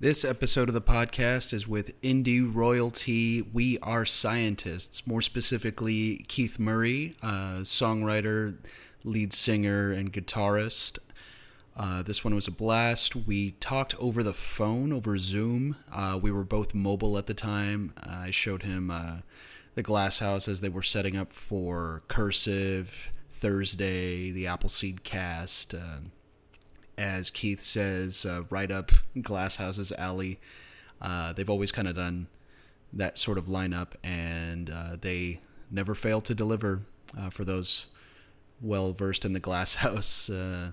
This episode of the podcast is with indie royalty We Are Scientists, more specifically Keith Murray, uh, songwriter, lead singer, and guitarist. Uh, this one was a blast. We talked over the phone, over Zoom. Uh, we were both mobile at the time. I showed him uh, the Glass House as they were setting up for Cursive, Thursday, the Appleseed cast. As Keith says, uh, right up Glasshouse's alley. Uh, they've always kind of done that sort of lineup, and uh, they never fail to deliver uh, for those well versed in the Glasshouse uh,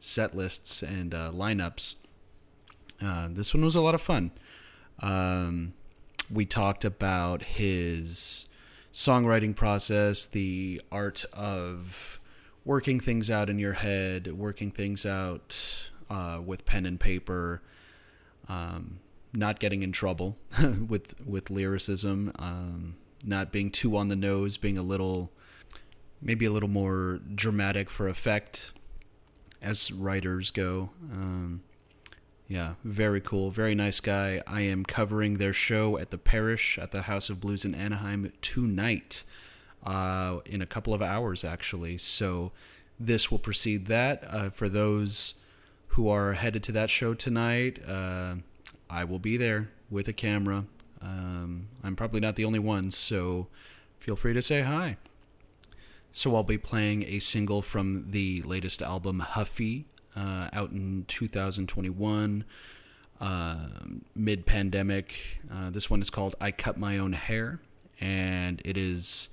set lists and uh, lineups. this one was a lot of fun. Um, we talked about his songwriting process, the art of working things out in your head, working things out uh, with pen and paper, um, not getting in trouble with with lyricism, um, not being too on the nose, being a little maybe a little more dramatic for effect as writers go. Um, yeah, very cool, very nice guy. I am covering their show at the Parish at the House of Blues in Anaheim tonight uh, in a couple of hours, actually. So this will precede that. Uh, for those who are headed to that show tonight, uh, I will be there with a camera. Um, I'm probably not the only one, so feel free to say hi. So I'll be playing a single from the latest album, Huffy, uh, out in 2021, uh, mid pandemic. Uh, this one is called I Cut My Own Hair, and it is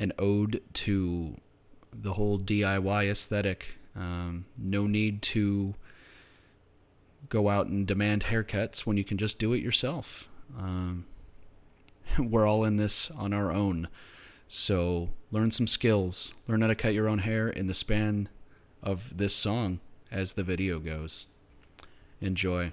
an ode to the whole DIY aesthetic. Um, no need to go out and demand haircuts when you can just do it yourself. Um, we're all in this on our own. So learn some skills. Learn how to cut your own hair in the span of this song as the video goes. Enjoy.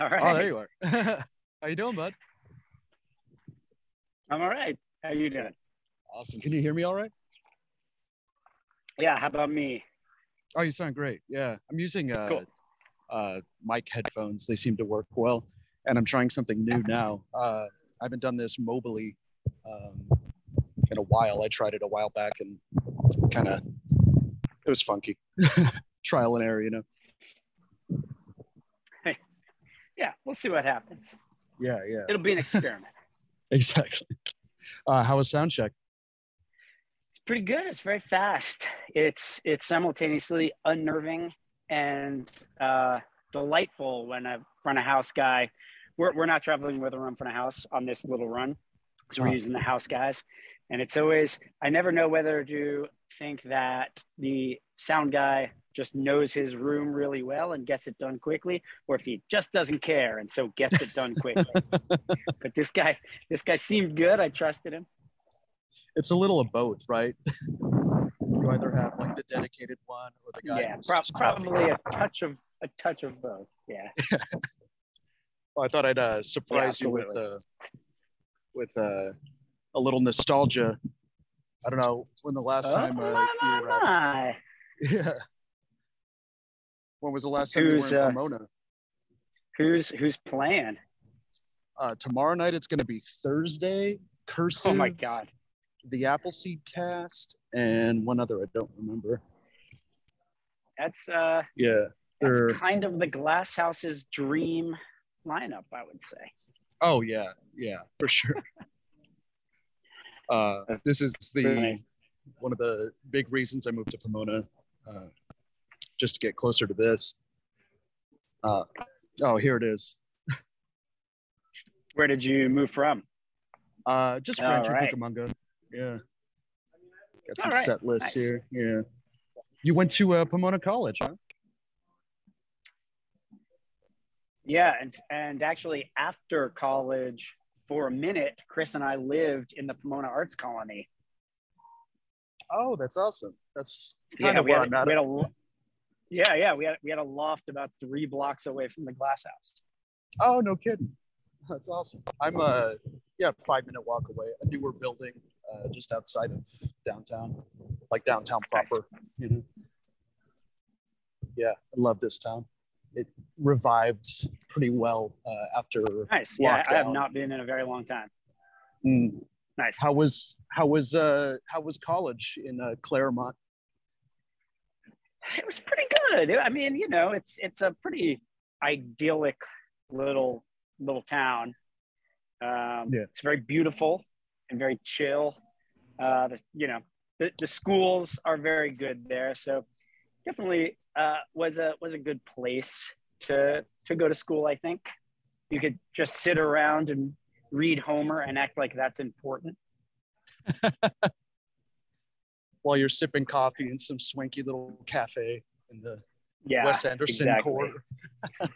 All right. Oh, there you are. How you doing, bud? I'm all right. How you doing? Awesome. Can you hear me all right? Yeah, how about me? Oh, you sound great. Yeah, I'm using uh, Cool. uh, mic headphones. They seem to work well, and I'm trying something new now. Uh, I haven't done this mobily um, in a while. I tried it a while back, and kind of it was funky. Trial and error, you know. Yeah, we'll see what happens. Yeah, yeah, It'll be an experiment. exactly. Uh, how was sound check? it's pretty good. It's very fast. It's it's simultaneously unnerving and uh, delightful when a front of house guy. We're we're not traveling with a run front of house on this little run, so we're Huh. using the house guys, and it's always I never know whether to think that the sound guy just knows his room really well and gets it done quickly, or if he just doesn't care and so gets it done quickly. but this guy, this guy seemed good. I trusted him. It's a little of both, right? you either have like the dedicated one or the guy. yeah, just probably a touch of a touch of both. Yeah. Well, I thought I'd uh, surprise you with uh, with uh, a little nostalgia. I don't know when the last Oh, time uh, my, you my, were. Uh, my. yeah. When was the last time Who's, you were in uh, Pomona? Who's who's playing? Uh, tomorrow night it's going to be Thursday. Cursive. Oh my god. The Appleseed Cast and one other I don't remember. That's uh Yeah. That's kind of the Glasshouse's dream lineup, I would say. oh yeah, yeah, for sure. uh, this is the one of the big reasons I moved to Pomona, uh, just to get closer to this. Uh, oh, here it is. Where did you move from? Uh, just Rancho right. Cucamonga. Yeah. Got some right. set lists Nice. here. Yeah. You went to uh, Pomona College, huh? Yeah, and and actually after college, for a minute, Chris and I lived in the Pomona Arts Colony. Oh, that's awesome. That's Yeah, kind of we had, we had a yeah, yeah, we had we had a loft about three blocks away from the Glass House. Oh, no kidding. That's awesome. I'm a yeah, five minute walk away. A newer building uh, just outside of downtown, like downtown proper. You know. Yeah, I love this town. It revived pretty well uh, after. Nice. Yeah, I have not been in a very long time. Mm. Nice. How was how was uh how was college in uh, Claremont? It was pretty good. I mean, you know, it's it's a pretty idyllic little little town. Um, Yeah. It's very beautiful and very chill. Uh, the, you know, the, the schools are very good there, so definitely uh, was a was a good place to to go to school. I think you could just sit around and read Homer and act like that's important. While you're sipping coffee in some swanky little cafe in the Yeah, Wes Anderson exactly. core.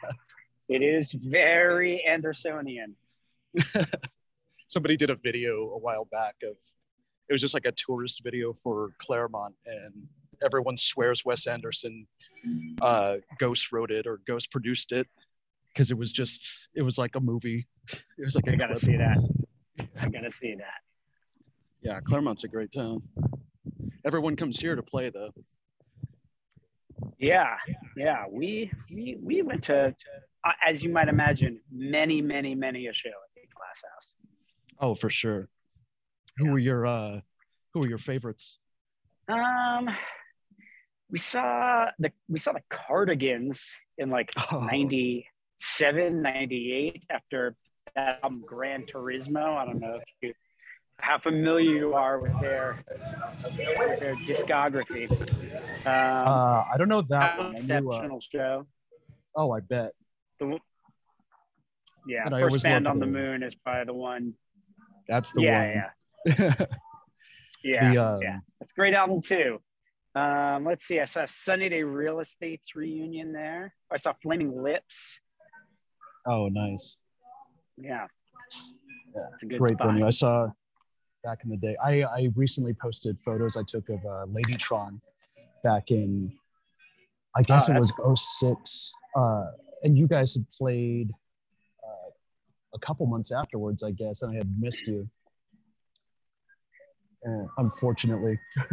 it is very Andersonian. somebody did a video a while back of it was just like a tourist video for Claremont and everyone swears Wes Anderson uh, ghost wrote it or ghost produced it because it was just it was like a movie. It was like I gotta clip. see that. I gotta see that. Yeah, Claremont's a great town. Everyone comes here to play though. Yeah, yeah. We we we went to, uh, as you might imagine, many many many a show at the Glass House. Oh, for sure. Who were your uh who were your favorites? Um, we saw the we saw the Cardigans in like Oh. 97, 98 after that album Gran Turismo. I don't know if you how familiar you are with their with their discography. Um, Uh, I don't know that one. I knew, uh, show. oh, I bet. The, yeah, And first band on the moon is probably the one. That's the yeah, one. yeah, yeah, The, um, yeah. It's a great album too. Um, let's see. I saw Sunny Day Real Estate's reunion there. I saw Flaming Lips. Oh, nice. Yeah, Yeah, it's a good great spot. venue. I saw back in the day. I, I recently posted photos I took of uh, Ladytron back in, I guess Oh, it was 06. Uh, and you guys had played uh, a couple months afterwards, I guess, and I had missed you. Uh, unfortunately.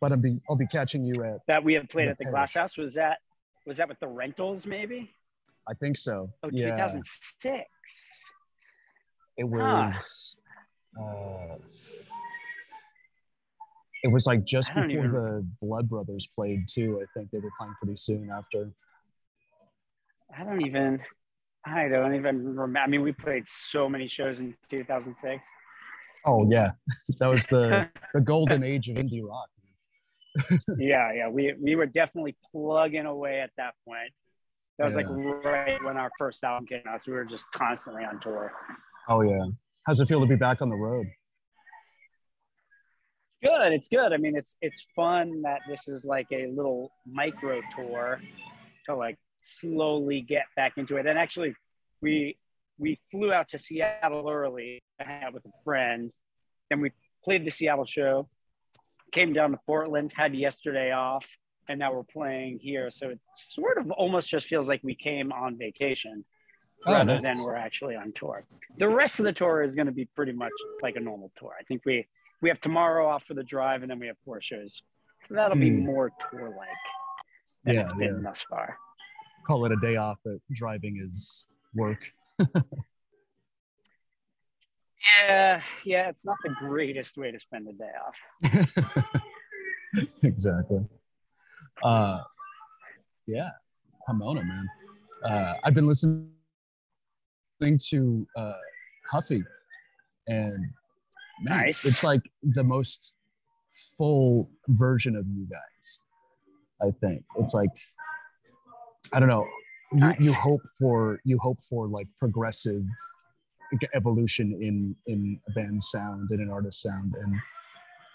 but I'll be I'll be catching you at. That we had played at the Parish. Glass House. Was that was that with the rentals maybe? I think so. Oh, yeah, 2006. it Huh. Uh, it was like just before even- the Blood Brothers played too. I think they were playing pretty soon after. I don't even. I don't even remember. I mean, we played so many shows in 2006. Oh yeah, that was the the golden age of indie rock. yeah, yeah. We we were definitely plugging away at that point. That was like right when our first album came out. So we were just constantly on tour. Oh yeah, how's it feel to be back on the road? It's good. It's good. I mean, it's it's fun that this is like a little micro tour to like slowly get back into it. And actually, we we flew out to Seattle early to hang out with a friend. Then we played the Seattle show, came down to Portland, had yesterday off, and now we're playing here. So it sort of almost just feels like we came on vacation Oh, rather nice. than we're actually on tour. The rest of the tour is going to be pretty much like a normal tour. I think we we have tomorrow off for the drive, and then we have four shows. So that'll be Hmm. more tour like than Yeah, it's been yeah. thus far. Call it a day off, but driving is work. Yeah, yeah, it's not the greatest way to spend a day off. exactly. Uh, yeah, Pomona, man. Uh, I've been listening to uh, Huffy, and man, Nice. it's like the most full version of you guys. I think it's like I don't know. You, you hope for you hope for like progressive evolution in in a band's sound in an artist's sound and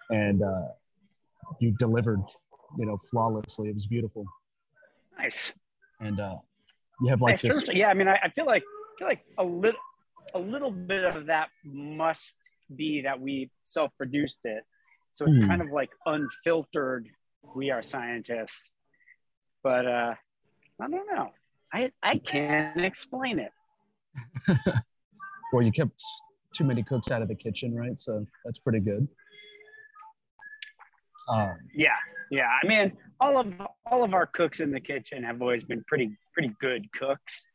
and uh you delivered you know flawlessly it was beautiful Nice. and uh you have like Nice. this Yeah, I mean, I, I feel like I feel like a little a little bit of that must be that we self-produced it, so it's Hmm. kind of like unfiltered. We are scientists, but uh, I don't know. I I can't explain it. well you kept too many cooks out of the kitchen right so that's pretty good um Yeah, yeah. I mean, all of all of our cooks in the kitchen have always been pretty pretty good cooks.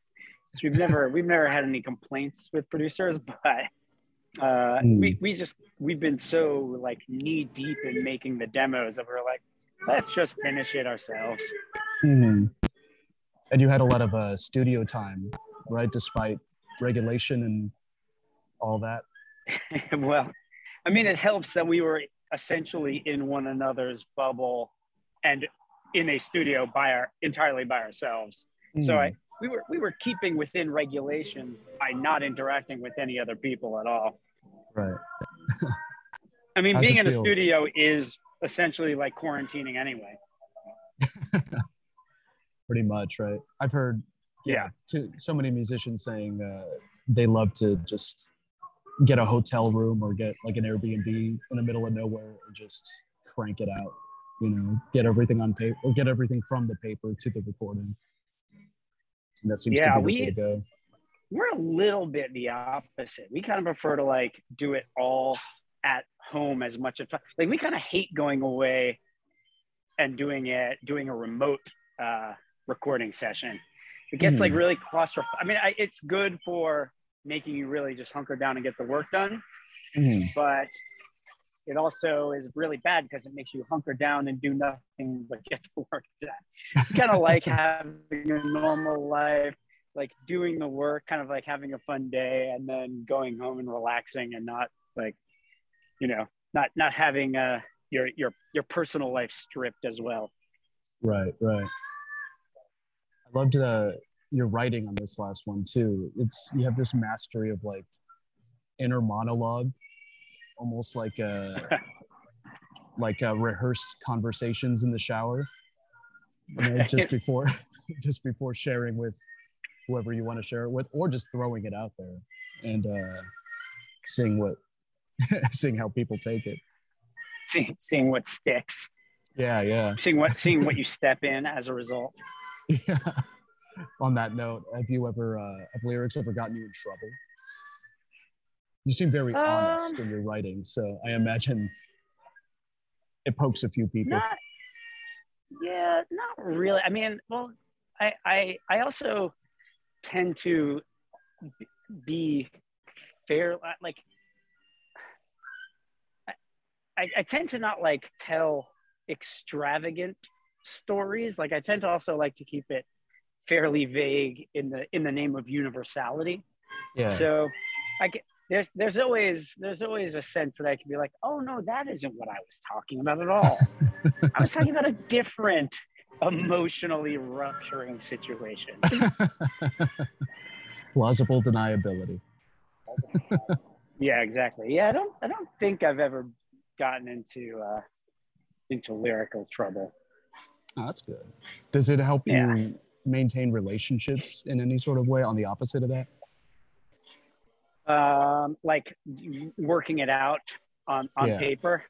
We've never we've never had any complaints with producers, but uh, Hmm. we we just we've been so like knee deep in making the demos that we're like, let's just finish it ourselves. mhm. and you had a lot of uh studio time right despite regulation and all that well, I mean, it helps that we were essentially in one another's bubble and in a studio by our entirely by ourselves. So Hmm. I we were we were keeping within regulation by not interacting with any other people at all. right I mean, How's being in a studio is essentially like quarantining anyway. pretty much right i've heard yeah, Yeah. to so many musicians saying uh, they love to just get a hotel room or get like an airbnb in the middle of nowhere and just crank it out you know get everything on paper or get everything from the paper to the recording and that seems Yeah, to be the we- way to go We're a little bit the opposite. We kind of prefer to like do it all at home as much as like we kind of hate going away and doing it doing a remote uh, recording session. It gets like Hmm. really claustrophobic. I mean, I, it's good for making you really just hunker down and get the work done. Mhm. but it also is really bad because it makes you hunker down and do nothing but get the work done. kind of like having a normal life, like doing the work, kind of like having a fun day, and then going home and relaxing, and not like, you know, not not having uh, your your your personal life stripped as well. right right i loved uh, your writing on this last one too it's you have this mastery of like inner monologue almost like a like uh, rehearsed conversations in the shower you know, just before just before sharing with whoever you want to share it with or just throwing it out there and uh seeing what seeing how people take it. Seeing seeing what sticks, yeah yeah. Seeing what seeing what you step in as a result. yeah. On that note have you ever uh have lyrics ever gotten you in trouble you seem very honest Um, in your writing so i imagine it pokes a few people. Not, yeah, not really. I mean, well, I, I, I also tend to be fair, like, I, I tend to not like tell extravagant stories. Like, I tend to also like to keep it fairly vague in the in the name of universality. Yeah. So, I get, there's there's always there's always a sense that I can be like, oh no, that isn't what I was talking about at all. I was talking about a different emotionally rupturing situation. Plausible deniability. yeah, exactly. Yeah, I don't I don't think I've ever gotten into uh into lyrical trouble. Oh, that's good. Does it help Yeah. you maintain relationships in any sort of way on the opposite of that? Um like working it out on on Yeah. paper.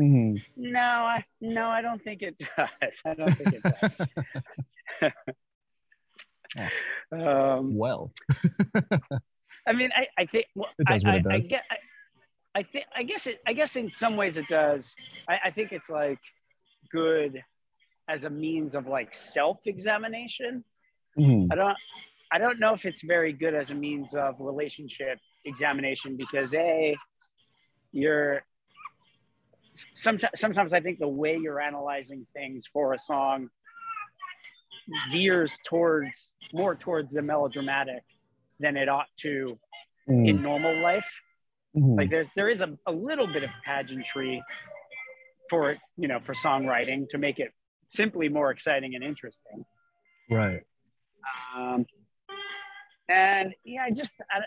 Mhm. No, I no, I don't think it does. I don't think it does. um, well, I mean, I, I think well, It does I, what it I, I does. get, I, I think, I guess it, I guess in some ways it does. I, I think it's like good as a means of like self-examination. Mhm. I don't, I don't know if it's very good as a means of relationship examination because a, you're sometimes sometimes I think the way you're analyzing things for a song veers towards more towards the melodramatic than it ought to Mhm. in normal life. Mhm. Like there's there is a, a little bit of pageantry for you know for songwriting to make it simply more exciting and interesting. right. Um, and yeah, I just I,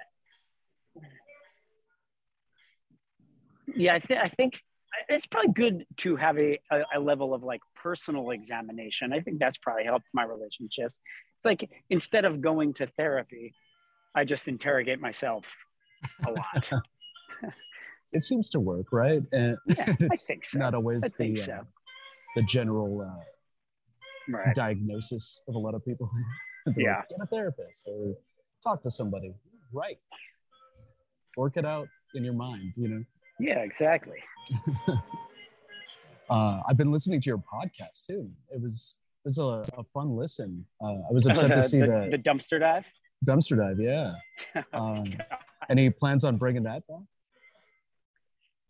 yeah, I think I think it's probably good to have a, a, a level of like personal examination. I think that's probably helped my relationships. It's like instead of going to therapy, I just interrogate myself a lot. It seems to work, right? And Yeah, I think so. not always I the so. uh, the general uh, right. diagnosis of a lot of people. Yeah. like, get a therapist or talk to somebody. Right. Work it out in your mind, you know. Yeah, exactly. Uh, I've been listening to your podcast too. It was it was a, a fun listen. Uh, I was upset to see the, the, the dumpster dive. dumpster dive. Yeah. Um, any plans on bringing that back?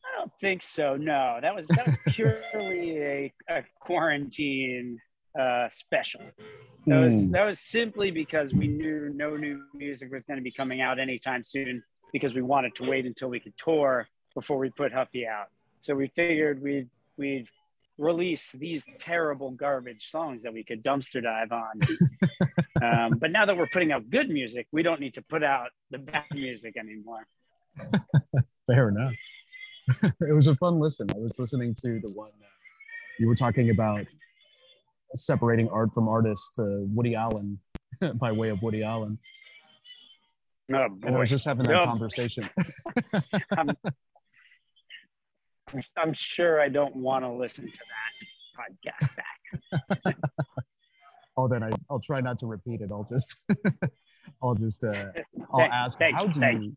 I don't think so. No, that was that was purely a, a quarantine uh, special. That was Hmm. that was simply because we knew no new music was going to be coming out anytime soon because we wanted to wait until we could tour before we put Huffy out. So we figured we'd we'd release these terrible garbage songs that we could dumpster dive on. um, but now that we're putting out good music, we don't need to put out the bad music anymore. Fair enough. it was a fun listen. I was listening to the one uh, you were talking about separating art from artist to Woody Allen by way of Woody Allen. Oh And I was just having that Yep. conversation. I'm sure I don't want to listen to that podcast back. oh, then I, I'll try not to repeat it. I'll just, I'll just, uh, I'll Thank- ask, thank how do thank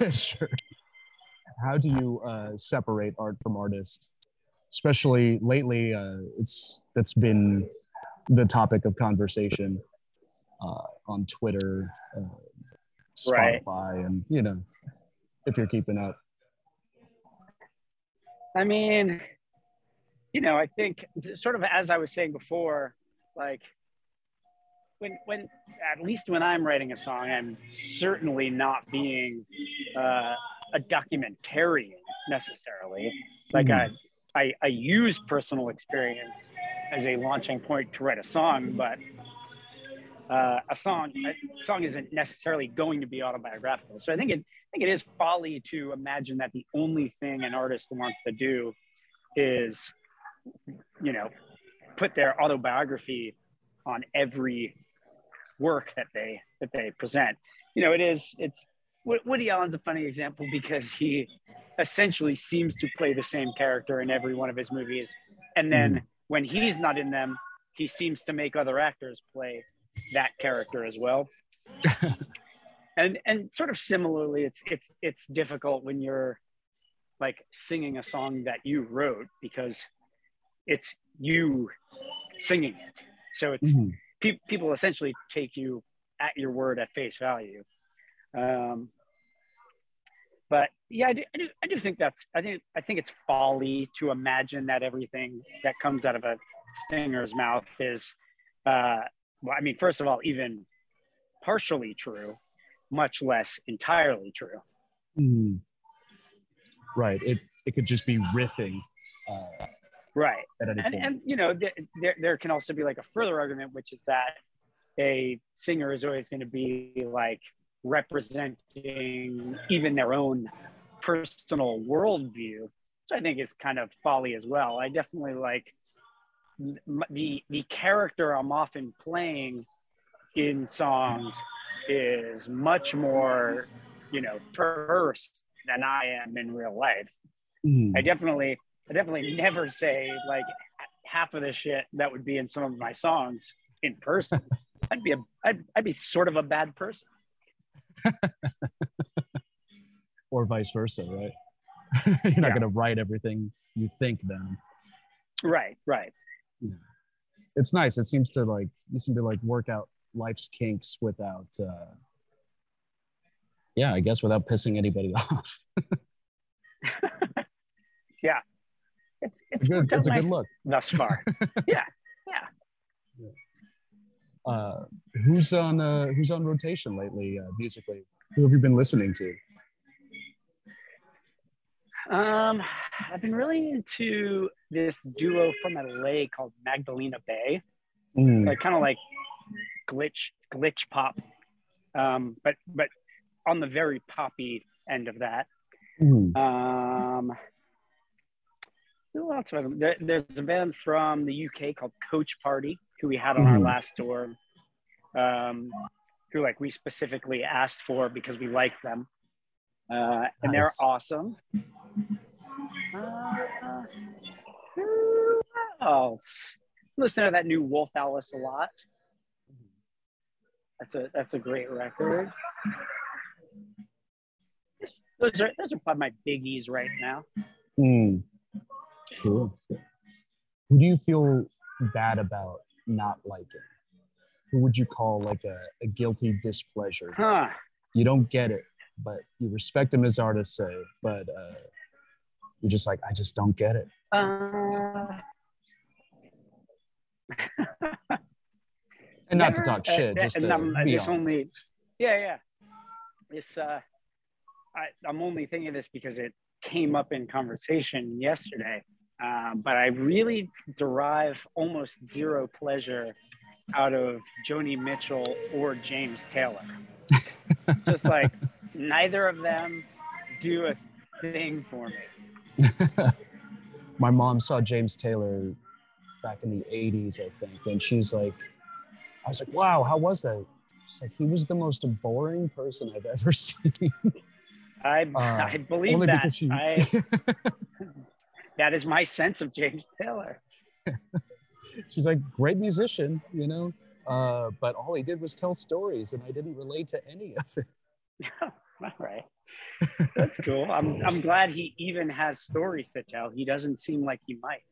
you, sure. How do you uh, separate art from artist? Especially lately, uh, it's that's been the topic of conversation uh, on Twitter, uh, Right. Spotify, and you know, if you're keeping up. I mean, you know, I think sort of as I was saying before, like when when at least when I'm writing a song, I'm certainly not being uh, a documentarian necessarily. Like Mhm. I, I I use personal experience as a launching point to write a song, but uh, a song a song isn't necessarily going to be autobiographical. So I think it I think it is folly to imagine that the only thing an artist wants to do is, you know, put their autobiography on every work that they that they present. You know, it is it's Wo- Woody Allen's a funny example because he essentially seems to play the same character in every one of his movies, and then hmm. when he's not in them, he seems to make other actors play that character as well. and and sort of similarly, it's it's it's difficult when you're like singing a song that you wrote because it's you singing it. So it's Mhm. pe- people essentially take you at your word at face value. Um, but yeah, I do, I do, I do think that's, I think, I think it's folly to imagine that everything that comes out of a singer's mouth is, uh, well, I mean, first of all, even partially true, much less entirely true. Mhm. Right. It it could just be riffing uh, Right. at any and, point. and you know th- there, there can also be like a further argument which is that a singer is always going to be like representing even their own personal worldview which i think is kind of folly as well i definitely like the the character i'm often playing in songs is much more you know perverse than i am in real life Mhm. I definitely, I definitely never say like half of the shit that would be in some of my songs in person. I'd be a, I'd, I'd be sort of a bad person. or vice versa, right? You're not going to write everything you think then. Right, right. Yeah. It's nice. It seems to like you seem to like work out life's kinks without uh yeah, I guess without pissing anybody off. Yeah, it's it's It's good. It's a good look. thus far. yeah, yeah. Uh who's on uh who's on rotation lately uh musically? Who have you been listening to? Um, I've been really into this duo from LA called Magdalena Bay. Mm, like kind of like glitch glitch pop. Um but but on the very poppy end of that mm, um else have I- there, there's a band from the uk called coach party who we had on our Mhm. last tour um who like we specifically asked for because we like them. Uh and they're awesome. Uh, who else? Listen to that new wolf alice a lot that's a that's a great record This- those are those are probably my biggies right now mm. Cool. Who do you feel bad about not liking? Who would you call like a, a guilty displeasure? huh you don't get it, but you respect him as artists say, but uh, you're just like, I just don't get it. uh, And not to talk uh, shit, that- just and to I'm, uh, be honest. only yeah yeah. This uh I, i'm only thinking of this because it came up in conversation yesterday um, but i really derive almost zero pleasure out of joni mitchell or james taylor. Just like neither of them do a thing for me. My mom saw James Taylor back in the 80s, I think, and she's like, I was like, wow, how was that? She's like, he was the most boring person I've ever seen. i Uh, i believe Only that she. I, that is my sense of james taylor she's like, great musician, you know, uh, but all he did was tell stories, and I didn't relate to any of it. All right. That's cool. I'm I'm glad he even has stories to tell. He doesn't seem like he might.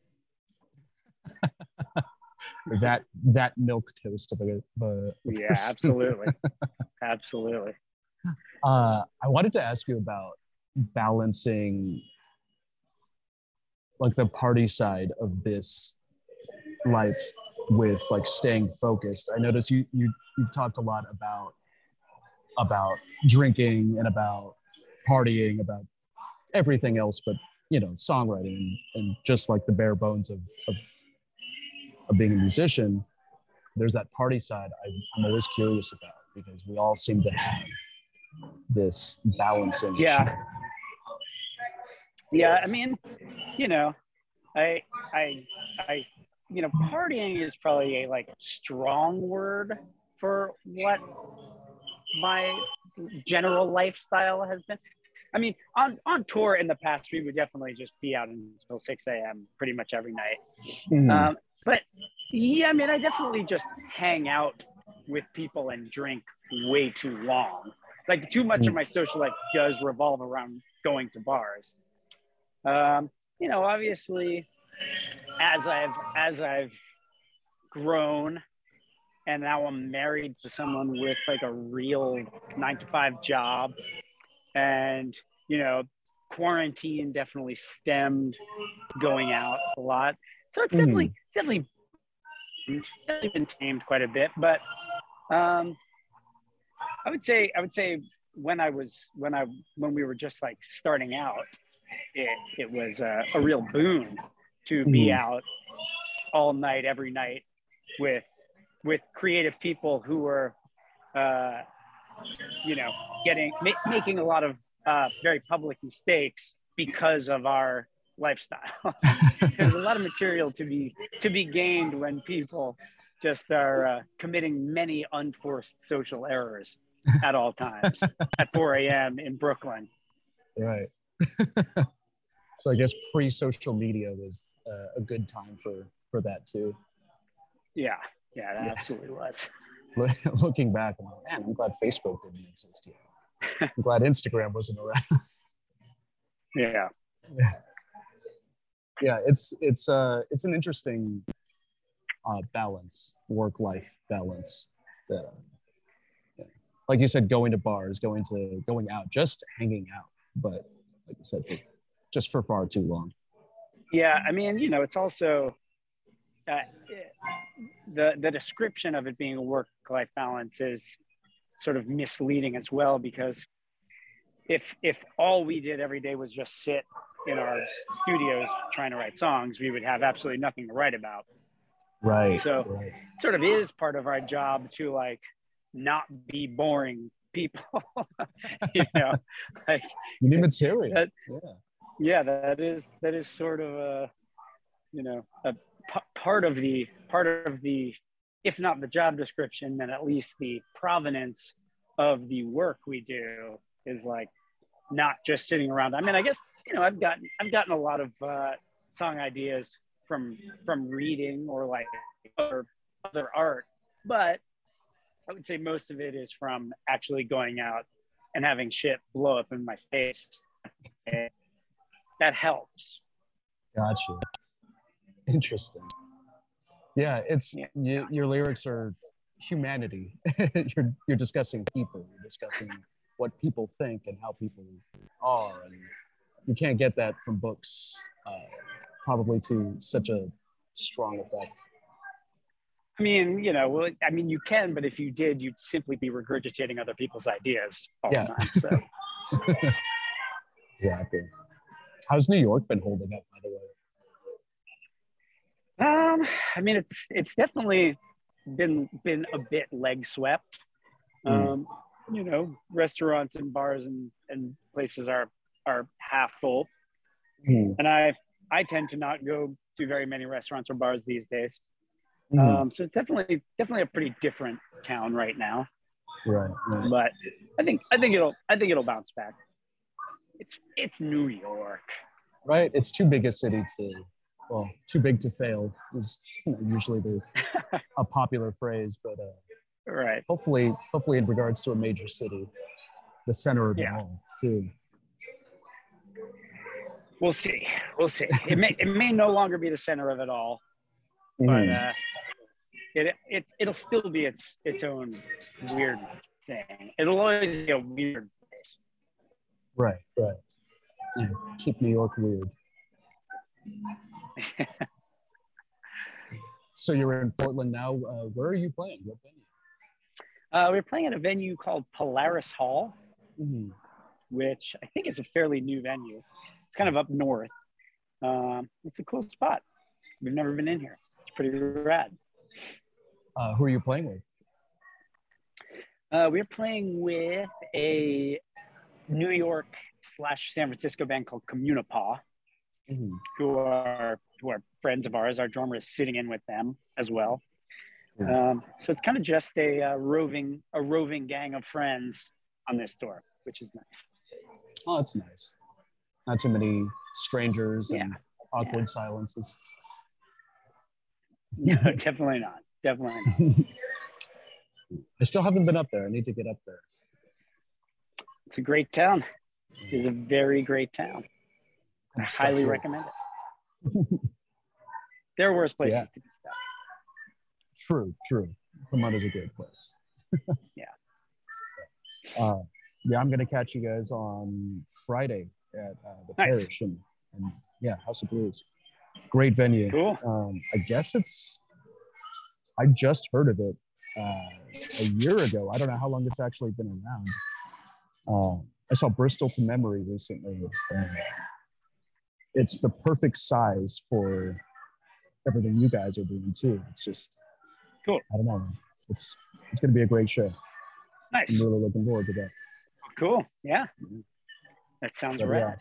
That that milk toast of a, of a Yeah, person. absolutely. absolutely. Uh, I wanted to ask you about balancing like the party side of this life with like staying focused. I notice you you you've talked a lot about about drinking and about partying, about everything else, but you know, songwriting and, and just like the bare bones of, of of being a musician. There's that party side I, I'm always curious about because we all seem to have this balancing. Yeah. issue. Yeah, I mean, you know, I I I you know, partying is probably a like strong word for what my general lifestyle has been. I mean, on on tour in the past, we would definitely just be out until 6 a.m. pretty much every night. Mhm. Um, but yeah, I mean, I definitely just hang out with people and drink way too long. Like too much of my social life does revolve around going to bars. Um, you know, obviously, as I've as I've grown and now I'm married to someone with like a real nine to five job and you know quarantine definitely stemmed going out a lot so it's definitely definitely definitely been tamed quite a bit but um i would say i would say when i was when i when we were just like starting out it, it was a, a real boon to be Mhm. out all night every night with with creative people who were uh you know getting ma- making a lot of uh very public mistakes because of our lifestyle there's a lot of material to be to be gained when people just are uh, committing many unforced social errors at all times at 4 a.m in brooklyn Right. so I guess pre-social media was uh, a good time for for that too. yeah yeah that Yeah. absolutely was Looking back, I'm like, man, I'm glad Facebook didn't exist yet. I'm glad Instagram wasn't around. yeah yeah, it's it's uh it's an interesting uh, balance, work-life balance. That, yeah. Like you said, going to bars, going to going out, just hanging out, but like you said, just for far too long. Yeah, I mean, you know, it's also uh, the the description of it being a work life balance is sort of misleading as well because if if all we did every day was just sit in our studios trying to write songs, we would have absolutely nothing to write about. Right. So- right. It sort of is part of our job to like not be boring people. you know, like you need material. That- yeah. yeah that is that is sort of a you know a p- part of the part of the if not the job description then at least the provenance of the work we do is like not just sitting around i mean i guess you know i've gotten i've gotten a lot of uh, song ideas from from reading or like other other art but i would say most of it is from actually going out and having shit blow up in my face And that helps Gotcha. Interesting. Yeah, it's Yeah. You, your lyrics are humanity. you're you're discussing people. You're discussing what people think and how people are, and you can't get that from books, uh, probably to such a strong effect. I mean, you know, well, I mean, you can, but if you did, you'd simply be regurgitating other people's ideas all Yeah. the time. So, Exactly. How's New York been holding up, by the way? um, I mean, it's it's definitely been been a bit leg swept. Mm. You know, restaurants and bars and and places are are half full, Hmm. and I I tend to not go to very many restaurants or bars these days. Hmm. Um, so it's definitely definitely a pretty different town right now. right. right. but I think I think it'll I think it'll bounce back. It's it's New York. Right. It's too big a city to, well, too big to fail is you know, usually the a popular phrase, but. Uh, Right. hopefully hopefully in regards to a major city the center of it Yeah. all too We'll see. We'll see. It may it may no longer be the center of it all, but Mhm. uh, it it it'll still be its its own weird thing. It'll always be a weird place. right right Yeah, keep new york weird so you're in portland now uh, where are you playing what venue Uh, we're playing at a venue called Polaris Hall, Mhm. which I think is a fairly new venue. It's kind of up north. Um, it's a cool spot. We've never been in here. It's pretty rad. uh, who are you playing with Uh, we're playing with a New York slash San Francisco band called Communipaw, Mhm. who are who are friends of ours. Our drummer is sitting in with them as well. Um, so it's kind of just a uh, roving a roving gang of friends on this tour, which is nice. oh that's nice not too many strangers and Yeah. awkward silences No, definitely not. Definitely not. i still haven't been up there i need to get up there It's a great town. It's a very great town. I highly here. recommend it. there are worse places Yeah. to be. True, true. Vermont is a great place. Yeah. Uh, yeah, I'm gonna catch you guys on Friday at uh, the Nice. parish and, and yeah, House of Blues. Great venue. Cool. Um, I guess it's. I just heard of it uh, a year ago. I don't know how long it's actually been around. Uh, I saw Bristol to Memory recently. It's the perfect size for everything you guys are doing too. It's just Cool. I don't know. It's it's gonna be a great show. Nice. I'm really looking forward to that. Cool. Yeah. That sounds So, rad.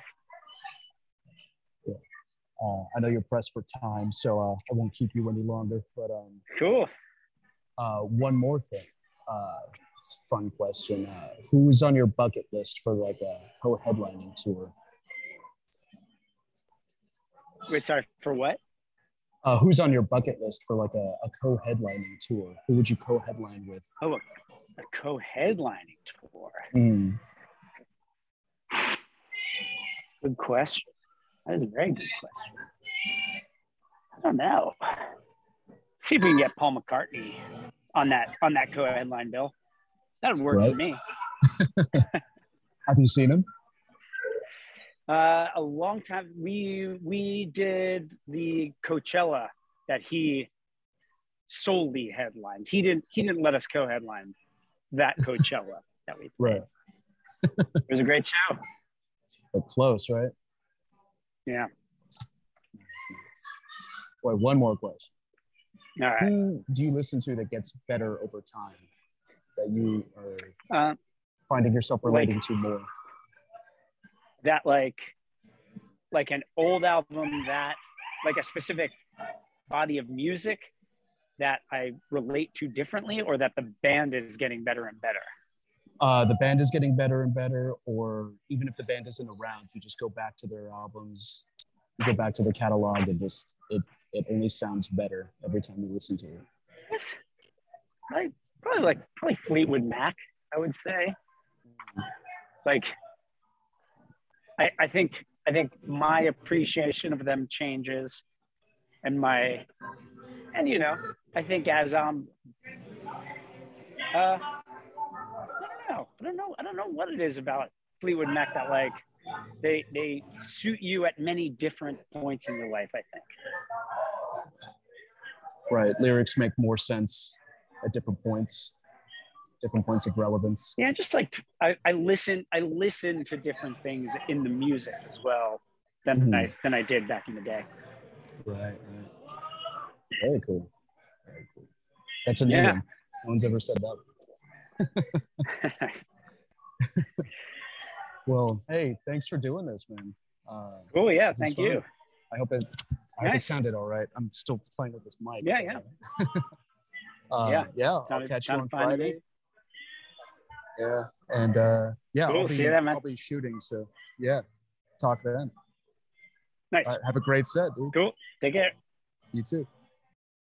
Uh, I know you're pressed for time, so uh, I won't keep you any longer. But um, Cool. uh, one more thing, uh, fun question: uh, Who's on your bucket list for like a co-headlining tour? Wait, sorry, for what? Uh, who's on your bucket list for like a, a co-headlining tour? Who would you co-headline with? Oh, a, co-headlining tour. Mm, Good question. That is a very good question. I don't know. see if we can get Paul McCartney on that on that co-headline bill. That would work Right. for me. have you seen him? Uh, a long time. We we did the Coachella that he solely headlined. He didn't he didn't let us co-headline that Coachella that we played. Right. It was a great show. But close, right? Yeah. Boy, one more question. All right. Who do you listen to that gets better over time? That you are Uh, finding yourself relating to more? That like like an old album that like a specific body of music that I relate to differently or that the band is getting better and better. uh, the band is getting better and better, or even if the band isn't around, you just go back to their albums, you go back to the catalog, and just it it only sounds better every time you listen to it. Yes. Probably, probably like probably Fleetwood Mac, I would say. Like I, I think I think my appreciation of them changes and my and you know, I think as um uh I don't know. I don't know. I don't know what it is about Fleetwood Mac that like they they suit you at many different points in your life, I think. Right, lyrics make more sense at different points, different points of relevance. Yeah, just like I, I listen I listen to different things in the music as well than Mhm. I than I did back in the day. Right, right. Very cool. Very cool. That's a new Yeah. one. No one's ever said that. nice. Well, hey, thanks for doing this, man. Uh, Cool, yeah, thank fun. you. I hope it. I hope it Nice. sounded all right. I'm still playing with this mic. Yeah, yeah. uh, Yeah. yeah. I'll catch you on Friday. Yeah, and uh, yeah, Cool, I'll be, see you then, man. I'll be shooting. So yeah, talk then. Nice. Right, have a great set, dude. Cool. Take care. You too.